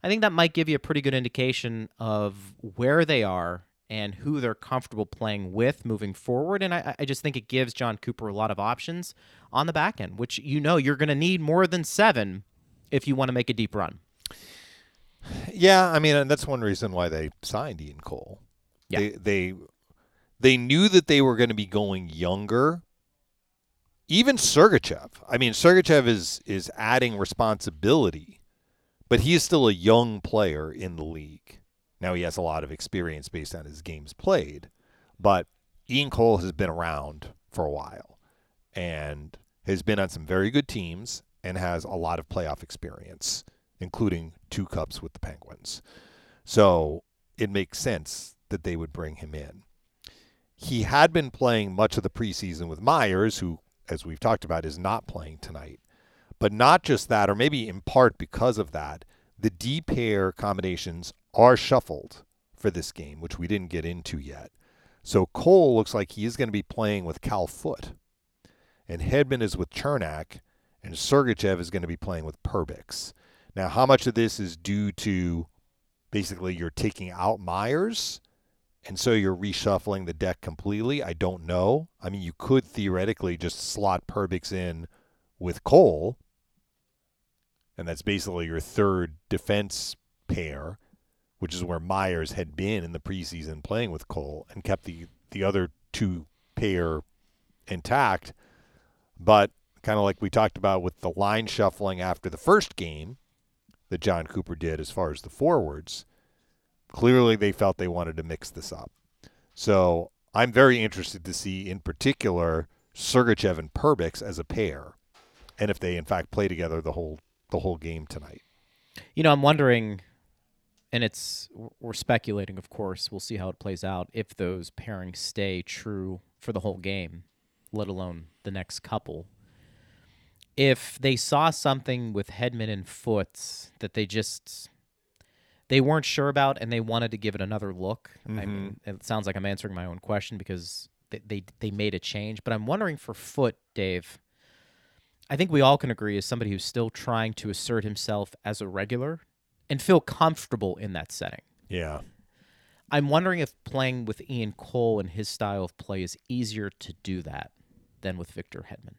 i think that might give you a pretty good indication of where they are and who they're comfortable playing with moving forward and i, I just think it gives jon cooper a lot of options on the back end which you know you're going to need more than seven if you want to make a deep run Yeah, I mean, that's one reason why they signed Ian Cole. Yeah. They they they knew that they were going to be going younger. Even Sergachev. I mean, Sergachev is is adding responsibility, but he is still a young player in the league. Now he has a lot of experience based on his games played, but Ian Cole has been around for a while and has been on some very good teams and has a lot of playoff experience, including two cups with the Penguins. So it makes sense that they would bring him in. He had been playing much of the preseason with Myers, who, as we've talked about, is not playing tonight. But not just that, or maybe in part because of that, the D pair combinations are shuffled for this game, which we didn't get into yet. So Cole looks like he is going to be playing with Cal Foote, and Hedman is with Cernak, and Sergachev is going to be playing with Perbix. Now, how much of this is due to basically you're taking out Myers, and so you're reshuffling the deck completely? I don't know. I mean, you could theoretically just slot Perbix in with Cole, and that's basically your third defense pair, which is where Myers had been in the preseason playing with Cole and kept the, the other two pair intact. But kind of like we talked about with the line shuffling after the first game that Jon Cooper did as far as the forwards, clearly they felt they wanted to mix this up. So I'm very interested to see, in particular, Sergachev and Perbix as a pair, and if they in fact play together the whole the whole game tonight. You know, I'm wondering, and it's we're speculating, of course. We'll see how it plays out if those pairings stay true for the whole game, let alone the next couple. If they saw something with Hedman and Foote's that they just they weren't sure about and they wanted to give it another look. I mean, mm-hmm. it sounds like I'm answering my own question because they, they they made a change, but I'm wondering for Foote, Dave. I think we all can agree as somebody who's still trying to assert himself as a regular and feel comfortable in that setting. Yeah. I'm wondering if playing with Ian Cole and his style of play is easier to do that than with Victor Hedman.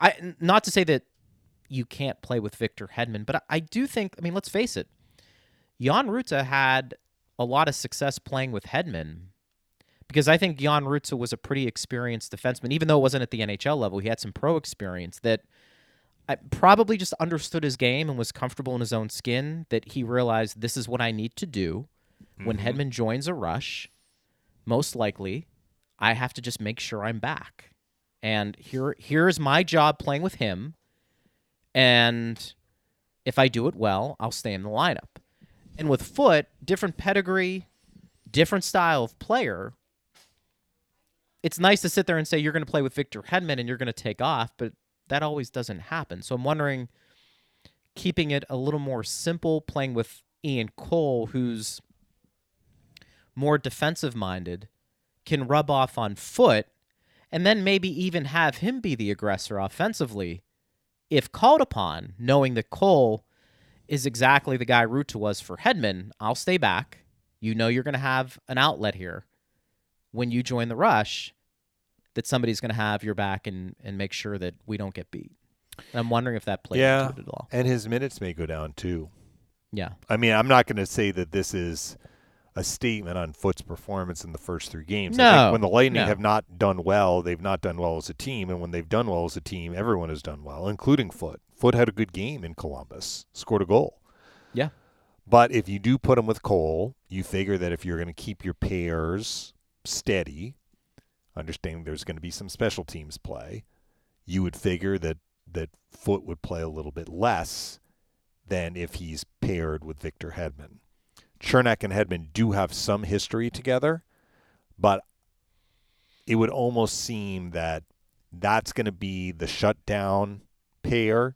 I not to say that you can't play with Victor Hedman, but I, I do think. I mean, let's face it. Jan Rutta had a lot of success playing with Hedman because I think Jan Rutta was a pretty experienced defenseman, even though it wasn't at the NHL level. He had some pro experience that I probably just understood his game and was comfortable in his own skin. That he realized this is what I need to do when mm-hmm. Hedman joins a rush. Most likely, I have to just make sure I'm back. And here, here's my job playing with him. And if I do it well, I'll stay in the lineup. And with Foote, different pedigree, different style of player. It's nice to sit there and say you're going to play with Victor Hedman and you're going to take off, but that always doesn't happen. So I'm wondering, keeping it a little more simple, playing with Ian Cole, who's more defensive minded, can rub off on Foote, and then maybe even have him be the aggressor offensively if called upon, knowing that Cole is exactly the guy Rutta was for Hedman. I'll stay back. You know you're going to have an outlet here when you join the rush that somebody's going to have your back and, and make sure that we don't get beat. And I'm wondering if that plays Yeah. into it at all. And his minutes may go down too. Yeah. I mean, I'm not going to say that this is a statement on Foote's performance in the first three games. I No, think when the Lightning no. have not done well, they've not done well as a team, and when they've done well as a team, everyone has done well, including Foote. Foote had a good game in Columbus, scored a goal. Yeah. But if you do put him with Cole, you figure that if you're going to keep your pairs steady, understanding there's going to be some special teams play, you would figure that that Foote would play a little bit less than if he's paired with Victor Hedman. Cernak and Hedman do have some history together, but it would almost seem that that's going to be the shutdown pair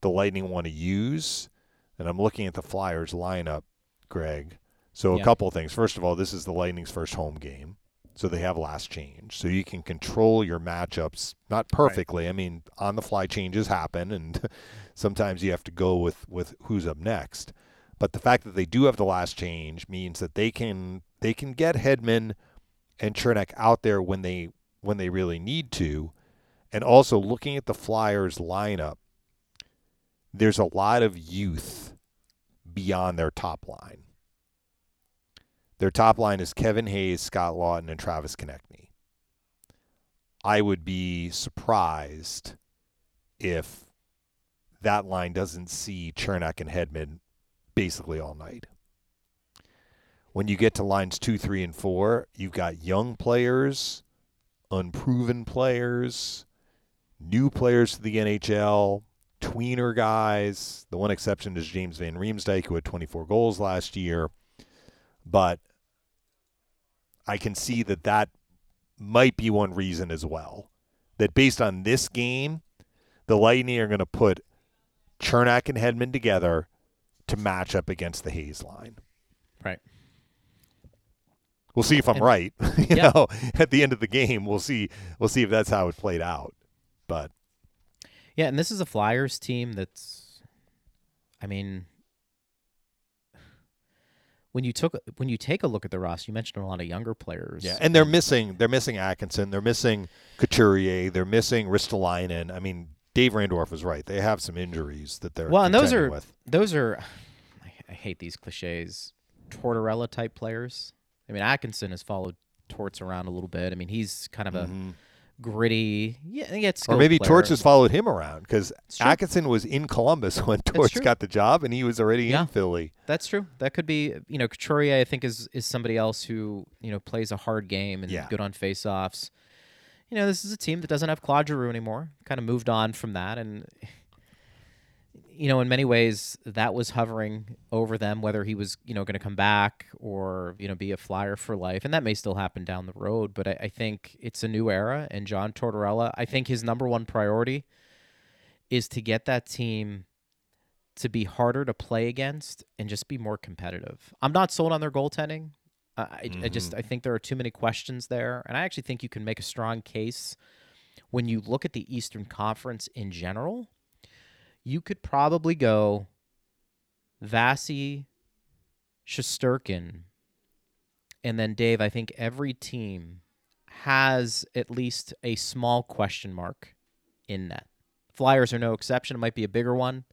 the Lightning want to use. And I'm looking at the Flyers lineup, Greg. So Yeah. a couple of things. First of all, this is the Lightning's first home game. So they have last change. So you can control your matchups not perfectly. I mean, on the fly changes happen and sometimes you have to go with with who's up next. But the fact that they do have the last change means that they can they can get Hedman and Cernak out there when they when they really need to. And also looking at the Flyers lineup, there's a lot of youth beyond their top line. Their top line is Kevin Hayes, Scott Laughton, and Travis Konecny. I would be surprised if that line doesn't see Cernak and Hedman basically all night. When you get to lines two, three, and four, you've got young players, unproven players, new players to the NHL, tweener guys. The one exception is James Van Riemsdyk, who had 24 goals last year. But I can see that that might be one reason as well. That based on this game, the Lightning are going to put Cernak and Hedman together to match up against the Hayes line. Right. We'll see if I'm And- right. you Yeah. know, at the end of the game, we'll see. We'll see if that's how it played out. But Yeah, and this is a Flyers team that's I mean when you took when you take a look at the roster, you mentioned a lot of younger players. yeah, and they're missing. They're missing Atkinson. They're missing Couturier. They're missing Ristolainen. I mean, Dave Randorf was right. They have some injuries that they're Well, and those are with. those are I, hate these cliches. Tortorella type players. I mean, Atkinson has followed Torts around a little bit. I mean, he's kind of a Mhm. Gritty, yeah, gets Or maybe Torts has followed him around because. Atkinson was in Columbus when Torts got the job, and he was already Yeah. in Philly. That's true. That could be, you know, Couturier. I think is is somebody else who you know plays a hard game and Yeah. good on faceoffs. You know, this is a team that doesn't have Claude Giroux anymore. Kind of moved on from that, and you know, in many ways, that was hovering over them whether he was you know going to come back or you know be a flyer for life, and that may still happen down the road. But I, I think it's a new era, and John Tortorella. I think his number one priority is to get that team to be harder to play against and just be more competitive. I'm not sold on their goaltending. I, I- I mm-hmm. just I think there are too many questions there, and I actually think you can make a strong case when you look at the Eastern Conference in general. You could probably go Vasi, Shesterkin, and then Dave. I think every team has at least a small question mark in net. Flyers are no exception. It might be a bigger one.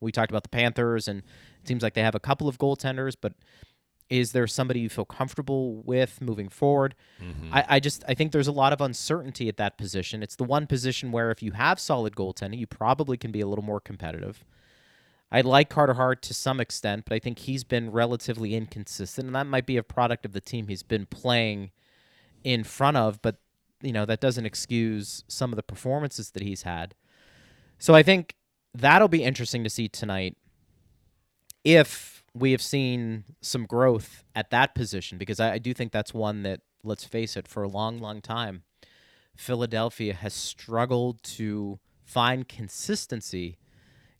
We talked about the Panthers, and it seems like they have a couple of goaltenders, but is there somebody you feel comfortable with moving forward? Mm-hmm. I, I just I think there's a lot of uncertainty at that position. It's the one position where if you have solid goaltending, you probably can be a little more competitive. I like Carter Hart to some extent, but I think he's been relatively inconsistent, and that might be a product of the team he's been playing in front of. But you know that doesn't excuse some of the performances that he's had. So I think that'll be interesting to see tonight if we have seen some growth at that position because I, I do think that's one that let's face it for a long long time philadelphia has struggled to find consistency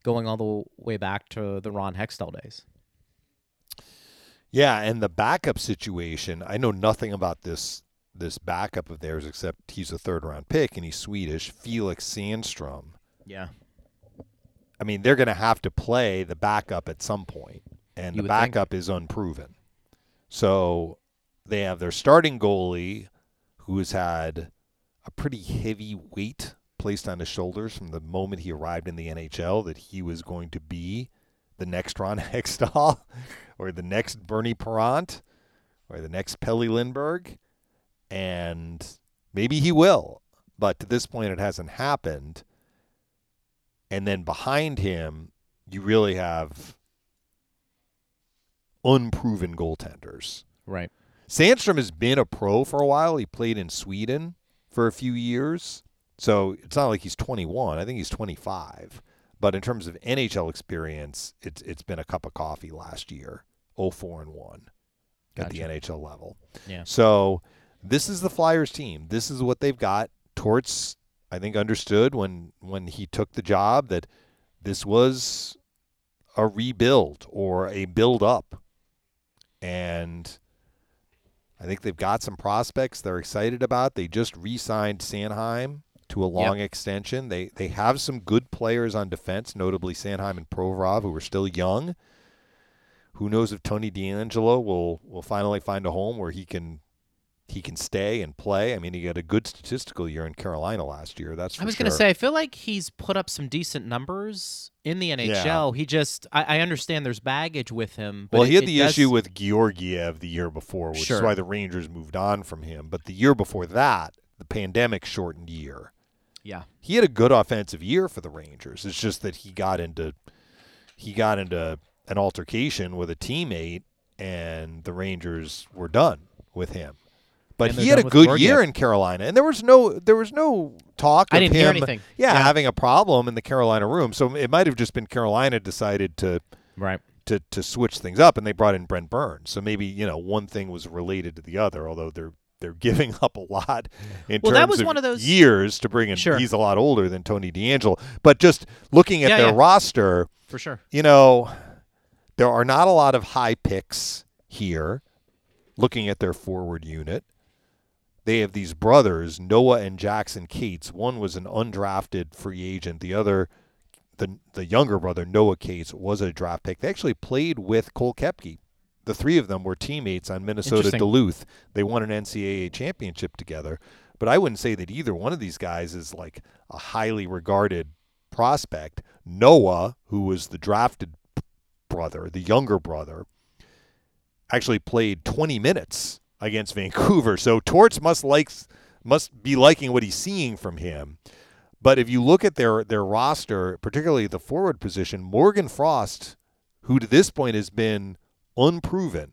going all the way back to the ron hextall days. Yeah, and the backup situation, I know nothing about this this backup of theirs except he's a third round pick and he's Swedish, Felix Sandstrom. yeah. I mean, they're going to have to play the backup at some point, and You the would think. backup is unproven. So they have their starting goalie, who has had a pretty heavy weight placed on his shoulders from the moment he arrived in the NHL that he was going to be the next Ron Hextall, or the next Bernie Parent, or the next Pelle Lindbergh, and maybe he will. But to this point, it hasn't happened and then behind him you really have unproven goaltenders. right Sandstrom has been a pro for a while. He played in Sweden for a few years. So it's not like he's 21. I think he's 25. But in terms of NHL experience, it's it's been a cup of coffee last year. 04 and 1 at the NHL level. Yeah. So this is the Flyers team. This is what they've got. Torts I think understood when when he took the job that this was a rebuild or a build up. And I think they've got some prospects they're excited about. They just re-signed Sanheim to a long extension. They they have some good players on defense, notably Sanheim and Provorov, who are still young. Who knows if Tony DeAngelo will will finally find a home where he can he can stay and play. I mean, he had a good statistical year in Carolina last year. That's I was sure. gonna say, I feel like he's put up some decent numbers in the NHL. He just, I, I understand there's baggage with him. Well, it- he had the does- issue with Georgiev the year before, which Sure. is why the Rangers moved on from him. But the year before that, the pandemic shortened year. Yeah, He had a good offensive year for the Rangers. It's just that he got into he got into an altercation with a teammate, and the Rangers were done with him. But he had a good year in Carolina, and there was no there was no talk I of him. Yeah, Yeah. having a problem in the Carolina room. So it might have just been Carolina decided to right. to to switch things up, and they brought in Brent Burns. So maybe you know one thing was related to the other, although they're they're giving up a lot in Well, terms that was of one of those- years to bring in. Sure. He's a lot older than Tony DeAngelo, but just looking at Yeah, their yeah. roster, For sure. you know, there are not a lot of high picks here. Looking at their forward unit, they have these brothers, Noah and Jackson Cates. One was an undrafted free agent. The other, the the younger brother, Noah Cates, was a draft pick. They actually played with Cole Koepke. The three of them were teammates on Minnesota Duluth. They won an NCAA championship together. But I wouldn't say that either one of these guys is like a highly regarded prospect. Noah, who was the drafted brother, the younger brother, actually played 20 minutes against Vancouver. So Torts must likes must be liking what he's seeing from him. But if you look at their their roster, particularly the forward position, Morgan Frost, who to this point has been unproven,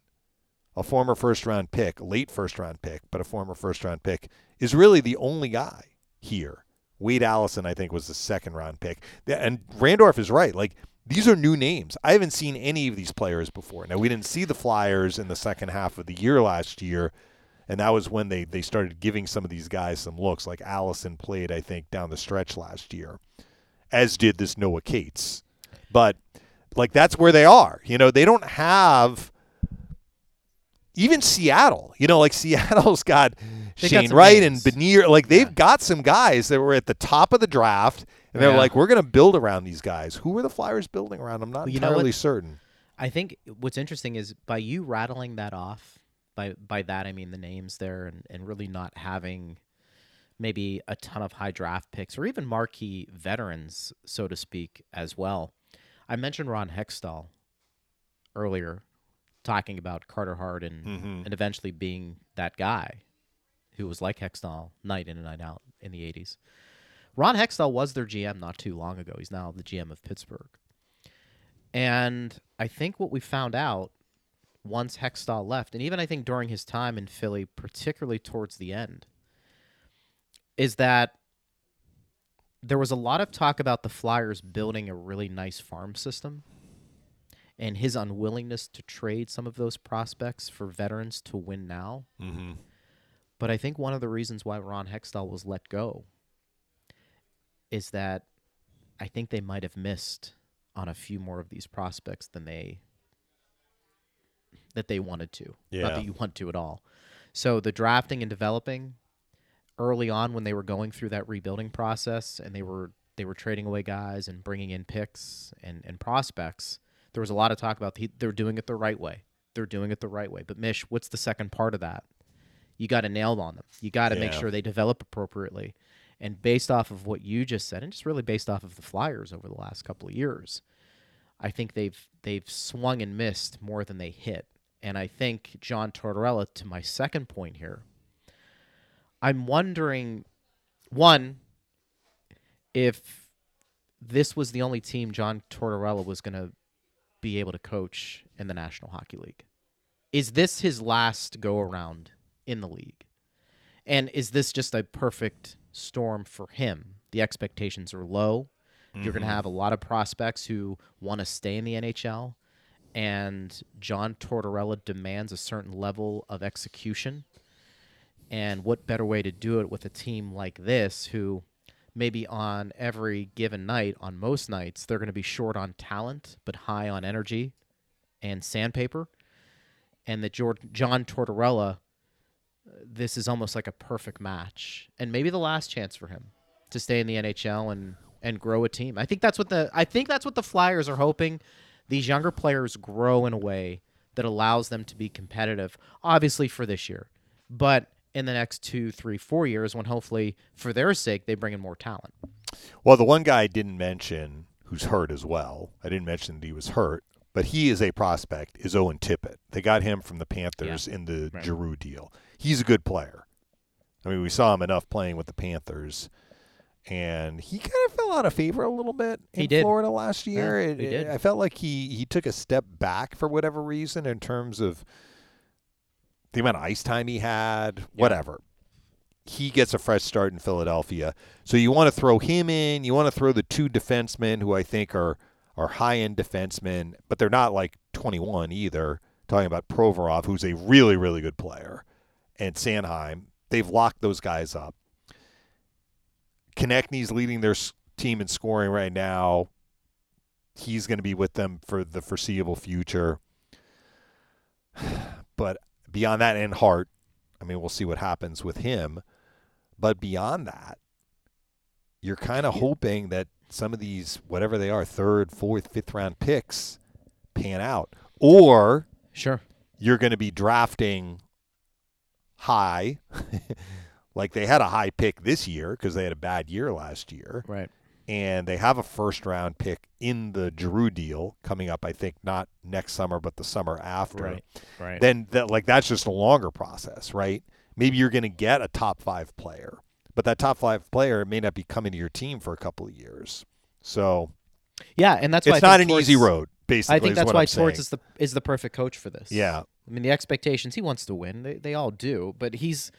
a former first round pick, late first round pick, but a former first round pick, is really the only guy here. Wade Allison, I think, was the second round pick. And Randorf is right. Like, these are new names. I haven't seen any of these players before. Now, we didn't see the Flyers in the second half of the year last year, and that was when they, they started giving some of these guys some looks. Like Allison played, I think, down the stretch last year, as did this Noah Cates. But, like, that's where they are. You know, they don't have even Seattle. You know, like Seattle's got They Shane Wright names. and Beniers. Like they've got some guys that were at the top of the draft, and they're Yeah. like, we're going to build around these guys. Who are the Flyers building around? I'm not Well, entirely certain. I think what's interesting is by you rattling that off, by by that I mean the names there, and, and really not having maybe a ton of high draft picks or even marquee veterans, so to speak, as well. I mentioned Ron Hextall earlier, talking about Carter Hart and, Mhm. and eventually being that guy who was like Hextall night in and night out in the 80s. Ron Hextall was their GM not too long ago. He's now the GM of Pittsburgh. And I think what we found out once Hextall left, and even I think during his time in Philly, particularly towards the end, is that there was a lot of talk about the Flyers building a really nice farm system and his unwillingness to trade some of those prospects for veterans to win now. Mm-hmm. But I think one of the reasons why Ron Hextall was let go is that I think they might have missed on a few more of these prospects than they that they wanted to. Not that you want to at all. So the drafting and developing early on when they were going through that rebuilding process and they were they were trading away guys and bringing in picks and, and prospects, there was a lot of talk about the, they're doing it the right way. They're doing it the right way. But Mish, what's the second part of that? You got to nail on them. You got to make sure they develop appropriately. And based off of what you just said, and just really based off of the Flyers over the last couple of years, I think they've they've swung and missed more than they hit. And I think John Tortorella, to my second point here, I'm wondering, one, if this was the only team John Tortorella was going to be able to coach in the National Hockey League. Is this his last go around in the league? And is this just a perfect storm for him? The expectations are low. You're going to mm-hmm. have a lot of prospects who want to stay in the NHL, and John Tortorella demands a certain level of execution. And what better way to do it with a team like this, who maybe on every given night, on most nights, they're going to be short on talent, but high on energy and sandpaper. And that John Tortorella, this is almost like a perfect match, and maybe the last chance for him to stay in the NHL and and grow a team. I think that's what the I think that's what the Flyers are hoping. These younger players grow in a way that allows them to be competitive, obviously for this year, but in the next two, three, four years, when hopefully for their sake they bring in more talent. Well, the one guy I didn't mention who's hurt as well. I didn't mention that he was hurt, but he is a prospect. Is Owen Tippett? They got him from the Panthers in the right. Giroux deal. He's a good player. I mean, we saw him enough playing with the Panthers, and he kind of fell out of favor a little bit in He did. Florida last year. Yeah, It- he it- did. I felt like he he took a step back for whatever reason in terms of the amount of ice time he had, whatever he gets a fresh start in Philadelphia. So you want to throw him in. You want to throw the two defensemen who I think are are high end defensemen, but they're not like 21 either. Talking about Provorov, who's a really really good player, and Sanheim. They've locked those guys up. Konecny's leading their team in scoring right now. He's going to be with them for the foreseeable future. But beyond that, and Hart, I mean, we'll see what happens with him. But beyond that, you're kind of hoping that some of these, whatever they are, third, fourth, fifth round picks pan out. Or Sure. you're going to be drafting high, like they had a high pick this year because they had a bad year last year. Right. And they have a first round pick in the Giroux deal coming up, I think, not next summer, but the summer after Right. Right. then that like that's just a longer process, right? Maybe you're going to get a top five player, but that top five player may not be coming to your team for a couple of years. So yeah, and that's why it's not an easy road. Basically, I think that's why Torts is the is the perfect coach for this. yeah, I mean, the expectations he wants to win. They, they all do, but he's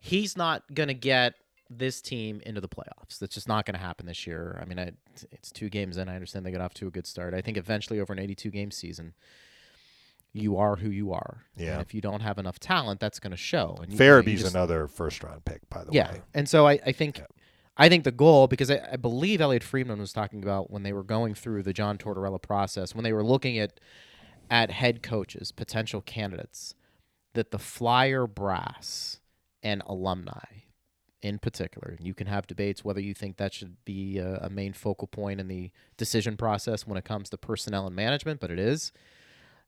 he's not going to get this team into the playoffs. That's just not going to happen this year. I mean, I, it's two games in. I understand they got off to a good start. I think eventually, over an 82 game season, you are who you are. Yeah. And if you don't have enough talent, that's going to show. And you- you, Farabee's just- another first round pick, by the yeah, way. and so I, I think Yeah. I think the goal because I, I believe Elliotte Friedman was talking about when they were going through the John Tortorella process when they were looking at at head coaches potential candidates that the Flyer brass and alumni in particular and you can have debates whether you think that should be a, a main focal point in the decision process when it comes to personnel and management but it is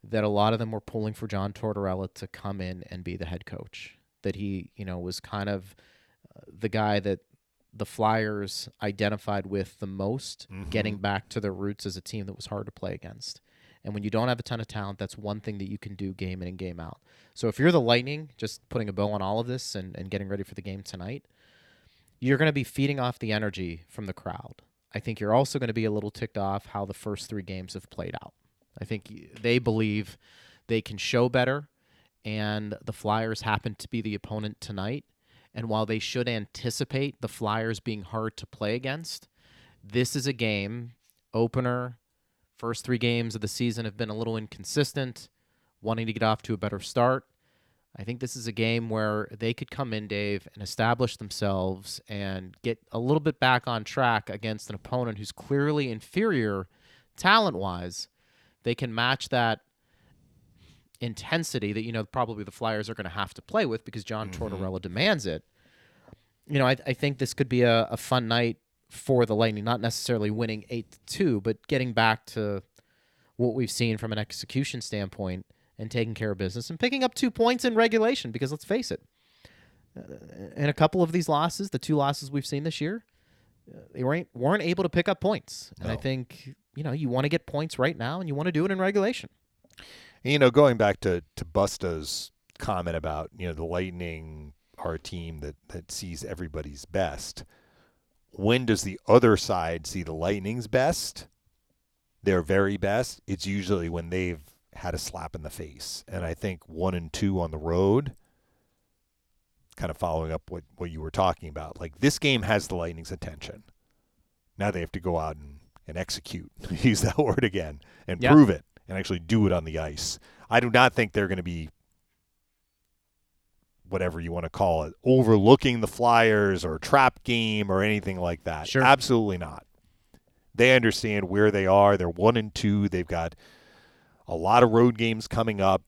that a lot of them were pulling for John Tortorella to come in and be the head coach that he you know was kind of uh, the guy that the Flyers identified with the most, mm-hmm. getting back to their roots as a team that was hard to play against. And when you don't have a ton of talent, that's one thing that you can do game in and game out. So if you're the Lightning, just putting a bow on all of this and, and getting ready for the game tonight, you're going to be feeding off the energy from the crowd. I think you're also going to be a little ticked off how the first three games have played out. I think they believe they can show better, and the Flyers happen to be the opponent tonight. And while they should anticipate the Flyers being hard to play against, this is a game, opener, first three games of the season have been a little inconsistent, wanting to get off to a better start. I think this is a game where they could come in, Dave, and establish themselves and get a little bit back on track against an opponent who's clearly inferior talent wise. They can match that intensity that, you know, probably the Flyers are going to have to play with because John mm-hmm. Tortorella demands it. You know, I, I think this could be a, a fun night for the Lightning, not necessarily winning 8 to 2, but getting back to what we've seen from an execution standpoint and taking care of business and picking up two points in regulation because let's face it, uh, in a couple of these losses, the two losses we've seen this year, uh, they weren't, weren't able to pick up points. And I think, you know, you want to get points right now and you want to do it in regulation. You know, going back to to Busta's comment about you know the Lightning are a team that that sees everybody's best. When does the other side see the Lightning's best? Their very best. It's usually when they've had a slap in the face, and I think one and two on the road. Kind of following up what what you were talking about, like this game has the Lightning's attention. Now they have to go out and, and execute. Use that word again and Yeah. prove it and actually do it on the ice. I do not think they're going to be whatever you want to call it, overlooking the Flyers or trap game or anything like that. Sure. Absolutely not. They understand where they are. They're one and two. They've got a lot of road games coming up.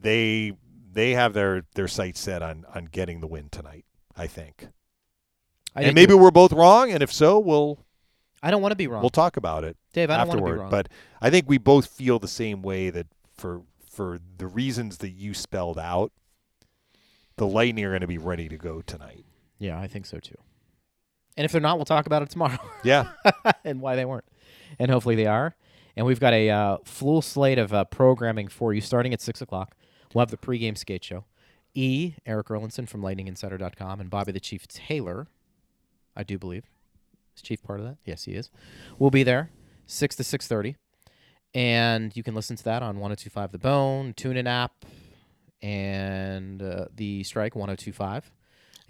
They they have their their sights set on on getting the win tonight. I think, I and maybe we're both wrong. And if so, we'll I don't want to be wrong. we'll talk about it Dave, I don't want to be afterward. wrong. But I think we both feel the same way that for for the reasons that you spelled out, the Lightning are going to be ready to go tonight. yeah, I think so too. And if they're not, we'll talk about it tomorrow. Yeah, and why they weren't. And hopefully they are. And we've got a uh, full slate of uh, programming for you starting at 6 o'clock. We'll have the pregame skate show. E, Erik Erlendsson from lightninginsider.com, and Bobby the Chief Taylor, I do believe. Is Chief part of that? Yes, he is. We'll be there, 6 to 6.30. And you can listen to that on 1025 The Bone, TuneIn app, and uh, the Strike 1025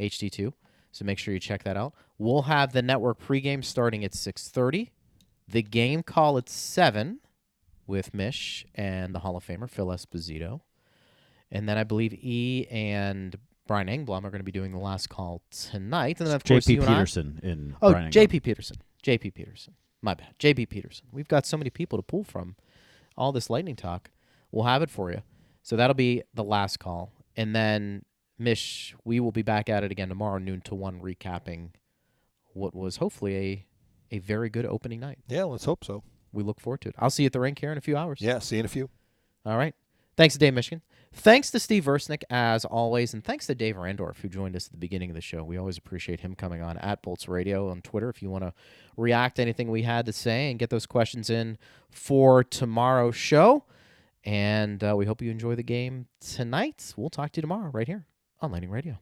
HD2. So make sure you check that out. We'll have the network pregame starting at 6:30. The game call at 7 with Mish and the Hall of Famer Phil Esposito. And then I believe E and Brian Engblom are going to be doing the last call tonight. And then of course JP and I- Peterson in Oh, JP Peterson. JP Peterson. My bad. JP Peterson. We've got so many people to pull from. All this lightning talk. We'll have it for you. So that'll be the last call. And then Mish, we will be back at it again tomorrow noon to 1 recapping what was hopefully a a very good opening night. yeah. Let's hope so. We look forward to it. I'll see you at the rink here in a few hours. Yeah. See you in a few. All right. Thanks to Dave Mishkin. Thanks to Steve Versnick, as always. And thanks to Dave Randorf, who joined us at the beginning of the show. We always appreciate him coming on at Bolts Radio on Twitter if you want to react to anything we had to say and get those questions in for tomorrow's show. And uh, we hope you enjoy the game tonight. We'll talk to you tomorrow right here on Lightning Radio.